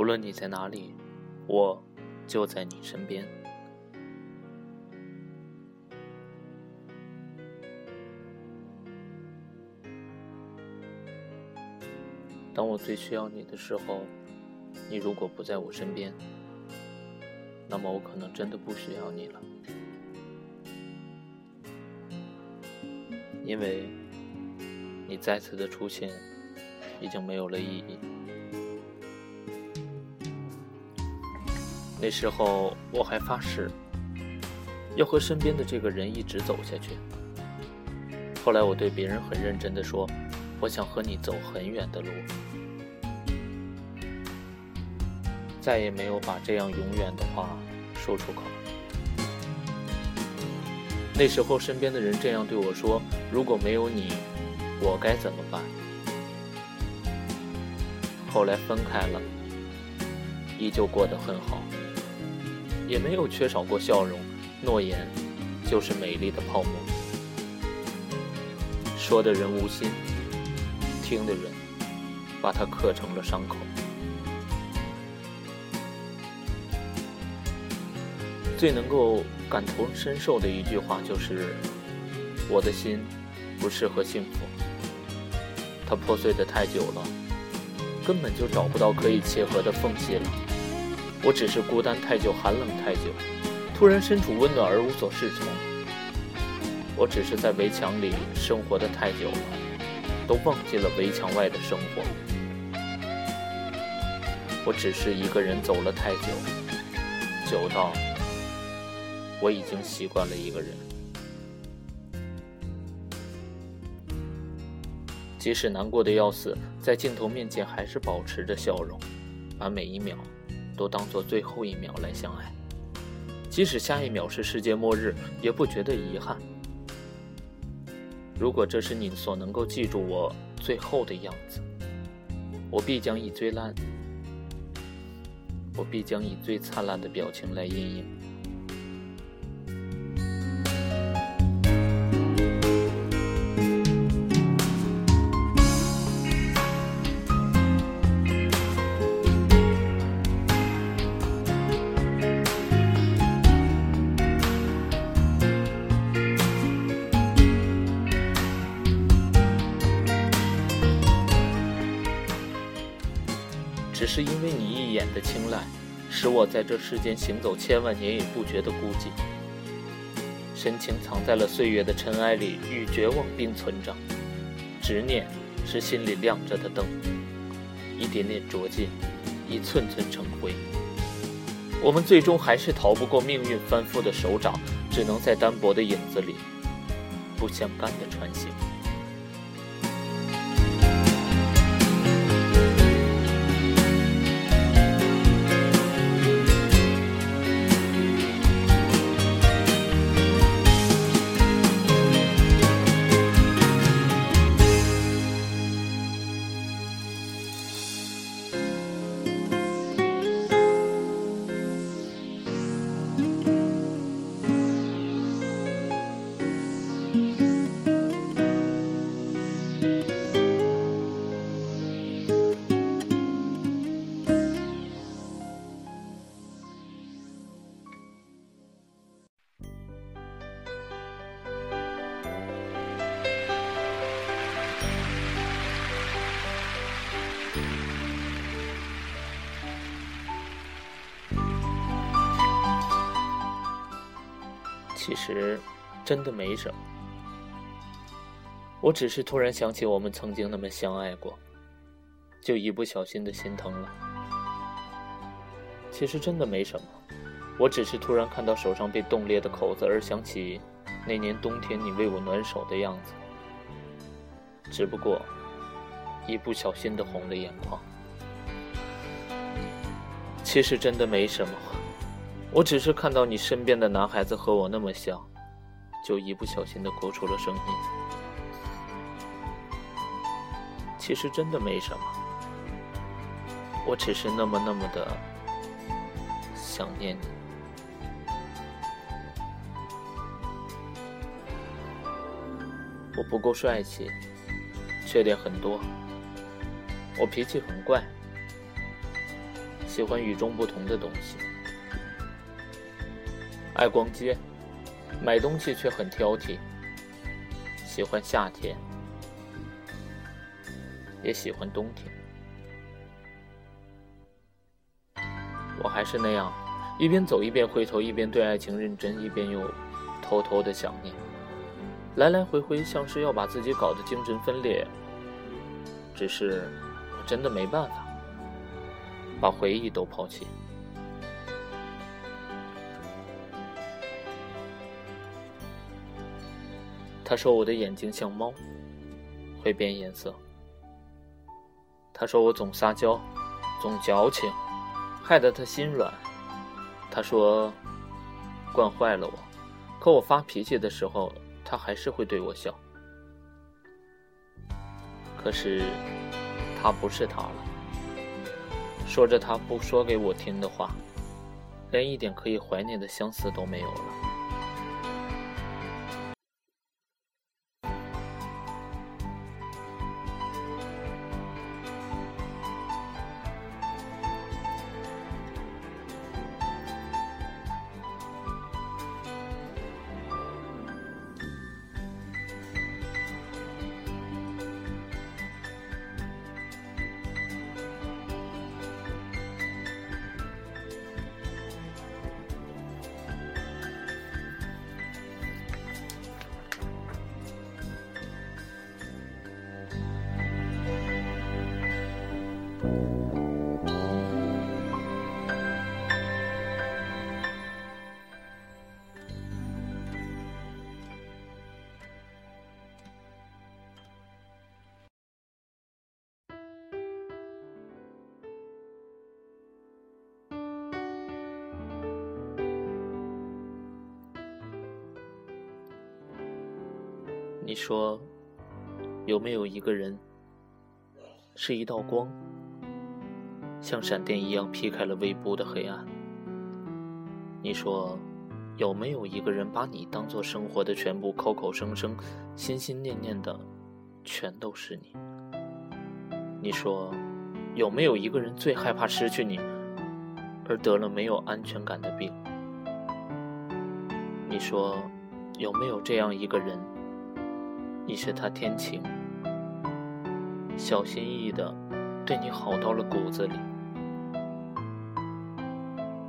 无论你在哪里，我就在你身边。当我最需要你的时候，你如果不在我身边，那么我可能真的不需要你了，因为你再次的出现已经没有了意义。那时候我还发誓要和身边的这个人一直走下去。后来我对别人很认真的说，我想和你走很远的路。再也没有把这样永远的话说出口。那时候，身边的人这样对我说：“如果没有你，我该怎么办？”后来分开了，依旧过得很好，也没有缺少过笑容。诺言就是美丽的泡沫，说的人无心，听的人把它刻成了伤口。最能够感同身受的一句话就是：“我的心不适合幸福，它破碎的太久了，根本就找不到可以切合的缝隙了。我只是孤单太久，寒冷太久，突然身处温暖而无所适从。我只是在围墙里生活的太久了，都忘记了围墙外的生活。我只是一个人走了太久，久到……”我已经习惯了一个人，即使难过的要死，在镜头面前还是保持着笑容，把每一秒都当做最后一秒来相爱。即使下一秒是世界末日，也不觉得遗憾。如果这是你所能够记住我最后的样子，我必将以最烂，我必将以最灿烂的表情来应应。是因为你一眼的青睐，使我在这世间行走千万年也不觉得孤寂。深情藏在了岁月的尘埃里，与绝望并存着。执念是心里亮着的灯，一点点灼尽，一寸寸成灰。我们最终还是逃不过命运翻覆的手掌，只能在单薄的影子里，不相干的穿行。其实，真的没什么。我只是突然想起我们曾经那么相爱过，就一不小心的心疼了。其实真的没什么，我只是突然看到手上被冻裂的口子，而想起那年冬天你为我暖手的样子。只不过，一不小心的红了眼眶。其实真的没什么。我只是看到你身边的男孩子和我那么像，就一不小心的哭出了声音。其实真的没什么，我只是那么那么的想念你。我不够帅气，缺点很多，我脾气很怪。喜欢与众不同的东西，爱逛街，买东西却很挑剔，喜欢夏天，也喜欢冬天。我还是那样，一边走一边回头，一边对爱情认真，一边又偷偷的想念，来来回回，像是要把自己搞得精神分裂。只是，我真的没办法，把回忆都抛弃。他说我的眼睛像猫，会变颜色。他说我总撒娇，总矫情，害得他心软。他说惯坏了我，可我发脾气的时候，他还是会对我笑。可是，他不是他了。说着他不说给我听的话，连一点可以怀念的相似都没有了。你说，有没有一个人，是一道光，像闪电一样劈开了微波的黑暗？你说，有没有一个人把你当做生活的全部，口口声声、心心念念的，全都是你？你说，有没有一个人最害怕失去你，而得了没有安全感的病？你说，有没有这样一个人？你是他天晴，小心翼翼的对你好到了骨子里。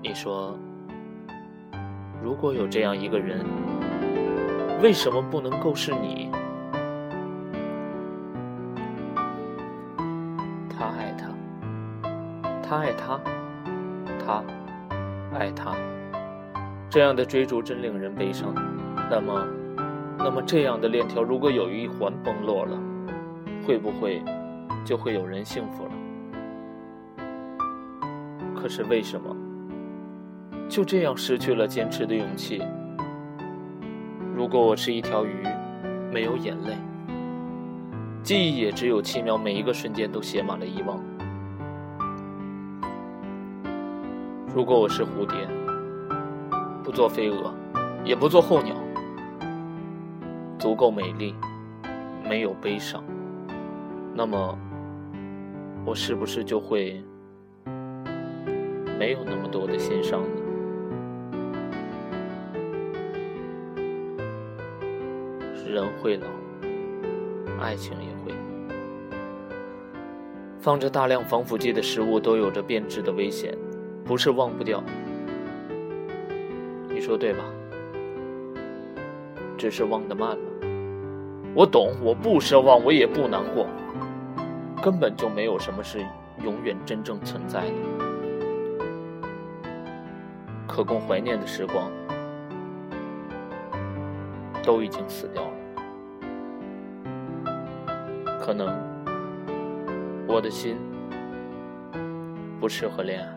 你说，如果有这样一个人，为什么不能够是你？他爱他，他爱他，他爱他，这样的追逐真令人悲伤。那么。那么，这样的链条，如果有一环崩落了，会不会就会有人幸福了？可是为什么就这样失去了坚持的勇气？如果我是一条鱼，没有眼泪，记忆也只有七秒，每一个瞬间都写满了遗忘。如果我是蝴蝶，不做飞蛾，也不做候鸟。足够美丽，没有悲伤，那么我是不是就会没有那么多的心伤呢？人会老，爱情也会。放着大量防腐剂的食物都有着变质的危险，不是忘不掉，你说对吧？只是忘得慢了。我懂，我不奢望，我也不难过，根本就没有什么是永远真正存在的，可供怀念的时光都已经死掉了。可能我的心不适合恋爱。